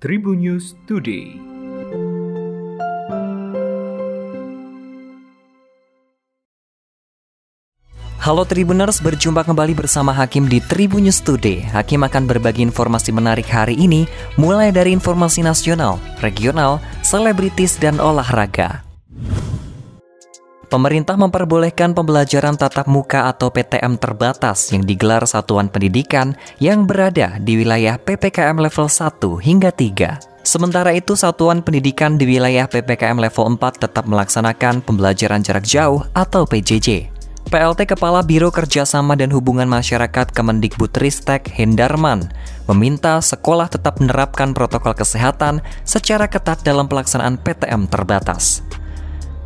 Tribun News Today. Halo Tribuners, berjumpa kembali bersama Hakim di Tribun News Today. Hakim akan berbagi informasi menarik hari ini, mulai dari informasi nasional, regional, selebritis, dan olahraga. Pemerintah memperbolehkan pembelajaran tatap muka atau PTM terbatas yang digelar satuan pendidikan yang berada di wilayah PPKM level 1 hingga 3. Sementara itu, satuan pendidikan di wilayah PPKM level 4 tetap melaksanakan pembelajaran jarak jauh atau PJJ. PLT Kepala Biro Kerjasama dan Hubungan Masyarakat Kemendikbudristek Hendarman meminta sekolah tetap menerapkan protokol kesehatan secara ketat dalam pelaksanaan PTM terbatas.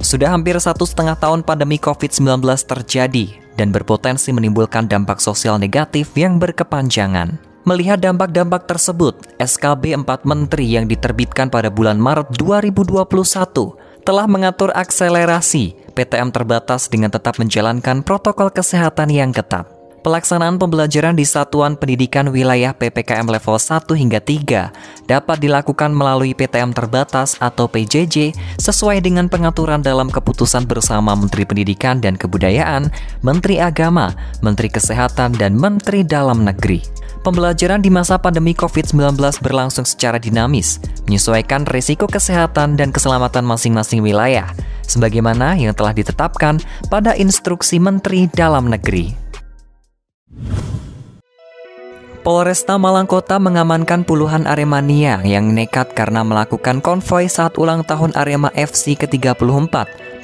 Sudah hampir satu setengah tahun pandemi COVID-19 terjadi dan berpotensi menimbulkan dampak sosial negatif yang berkepanjangan. Melihat dampak-dampak tersebut, SKB 4 Menteri yang diterbitkan pada bulan Maret 2021 telah mengatur akselerasi PTM terbatas dengan tetap menjalankan protokol kesehatan yang ketat. Pelaksanaan pembelajaran di Satuan Pendidikan Wilayah PPKM level 1 hingga 3 dapat dilakukan melalui PTM terbatas atau PJJ sesuai dengan pengaturan dalam keputusan bersama Menteri Pendidikan dan Kebudayaan, Menteri Agama, Menteri Kesehatan, dan Menteri Dalam Negeri. Pembelajaran di masa pandemi COVID-19 berlangsung secara dinamis, menyesuaikan risiko kesehatan dan keselamatan masing-masing wilayah, sebagaimana yang telah ditetapkan pada instruksi Menteri Dalam Negeri. Polresta Malang Kota mengamankan puluhan Aremania yang nekat karena melakukan konvoi saat ulang tahun Arema FC ke-34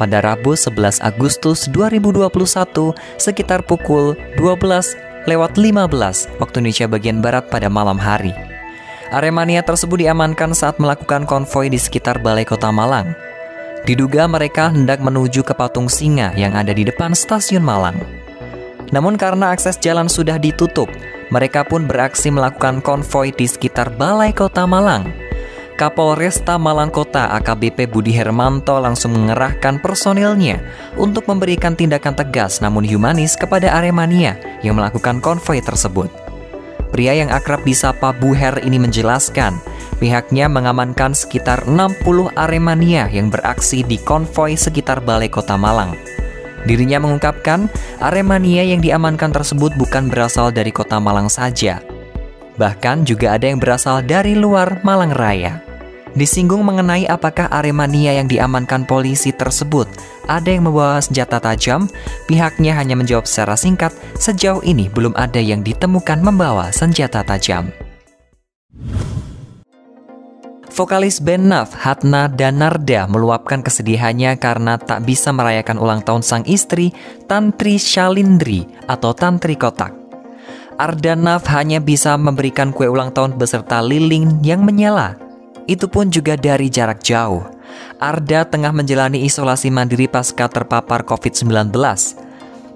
pada Rabu 11 Agustus 2021 sekitar pukul 12 lewat 15 waktu Indonesia bagian Barat pada malam hari. Aremania tersebut diamankan saat melakukan konvoi di sekitar Balai Kota Malang. Diduga mereka hendak menuju ke patung singa yang ada di depan stasiun Malang. Namun karena akses jalan sudah ditutup, mereka pun beraksi melakukan konvoi di sekitar Balai Kota Malang. Kapolresta Malang Kota AKBP Budi Hermanto langsung mengerahkan personilnya untuk memberikan tindakan tegas namun humanis kepada Aremania yang melakukan konvoi tersebut. Pria yang akrab disapa Buher ini menjelaskan, pihaknya mengamankan sekitar 60 Aremania yang beraksi di konvoi sekitar Balai Kota Malang. Dirinya mengungkapkan, Aremania yang diamankan tersebut bukan berasal dari kota Malang saja. Bahkan juga ada yang berasal dari luar Malang Raya. Disinggung mengenai apakah Aremania yang diamankan polisi tersebut ada yang membawa senjata tajam, pihaknya hanya menjawab secara singkat, sejauh ini belum ada yang ditemukan membawa senjata tajam. Vokalis band Naf, Hatna Danarda meluapkan kesedihannya karena tak bisa merayakan ulang tahun sang istri, Tantri Shalindri atau Tantri Kotak. Arda Naf hanya bisa memberikan kue ulang tahun beserta lilin yang menyala. Itu pun juga dari jarak jauh. Arda tengah menjalani isolasi mandiri pasca terpapar COVID-19.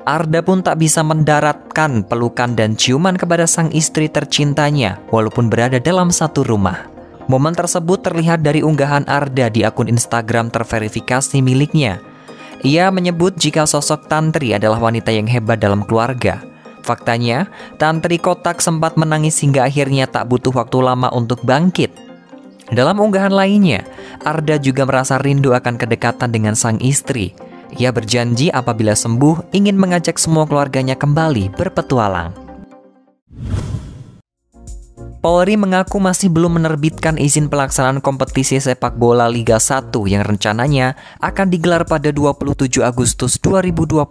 Arda pun tak bisa mendaratkan pelukan dan ciuman kepada sang istri tercintanya walaupun berada dalam satu rumah. Momen tersebut terlihat dari unggahan Arda di akun Instagram terverifikasi miliknya. Ia menyebut jika sosok Tantri adalah wanita yang hebat dalam keluarga. Faktanya, Tantri Kotak sempat menangis hingga akhirnya tak butuh waktu lama untuk bangkit. Dalam unggahan lainnya, Arda juga merasa rindu akan kedekatan dengan sang istri. Ia berjanji apabila sembuh ingin mengajak semua keluarganya kembali berpetualang. Polri mengaku masih belum menerbitkan izin pelaksanaan kompetisi sepak bola Liga 1 yang rencananya akan digelar pada 27 Agustus 2021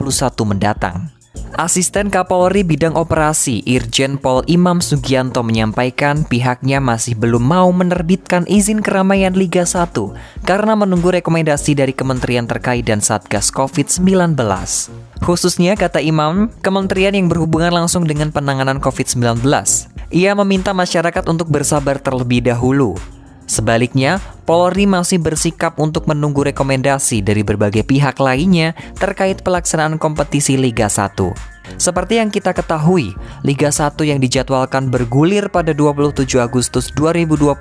mendatang. Asisten Kapolri Bidang Operasi Irjen Pol Imam Sugianto menyampaikan pihaknya masih belum mau menerbitkan izin keramaian Liga 1 karena menunggu rekomendasi dari kementerian terkait dan Satgas COVID-19. Khususnya, kata Imam, kementerian yang berhubungan langsung dengan penanganan COVID-19. Ia meminta masyarakat untuk bersabar terlebih dahulu. Sebaliknya, Polri masih bersikap untuk menunggu rekomendasi dari berbagai pihak lainnya terkait pelaksanaan kompetisi Liga 1. Seperti yang kita ketahui, Liga 1 yang dijadwalkan bergulir pada 27 Agustus 2021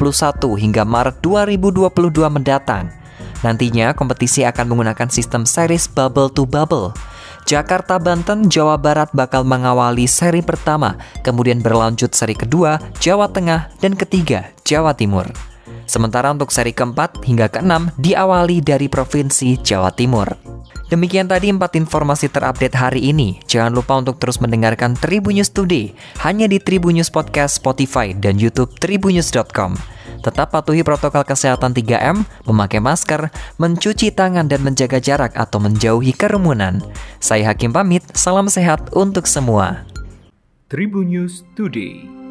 hingga Maret 2022 mendatang. Nantinya kompetisi akan menggunakan sistem series bubble to bubble Jakarta, Banten, Jawa Barat bakal mengawali seri pertama, kemudian berlanjut seri kedua, Jawa Tengah, dan ketiga, Jawa Timur. Sementara untuk seri keempat hingga keenam diawali dari Provinsi Jawa Timur. Demikian tadi empat informasi terupdate hari ini. Jangan lupa untuk terus mendengarkan Tribunnews Today hanya di Tribunnews Podcast, Spotify, dan YouTube tribunnews.com. Tetap patuhi protokol kesehatan 3M, memakai masker, mencuci tangan dan menjaga jarak atau menjauhi kerumunan. Saya Hakim pamit, salam sehat untuk semua. Tribun News Today.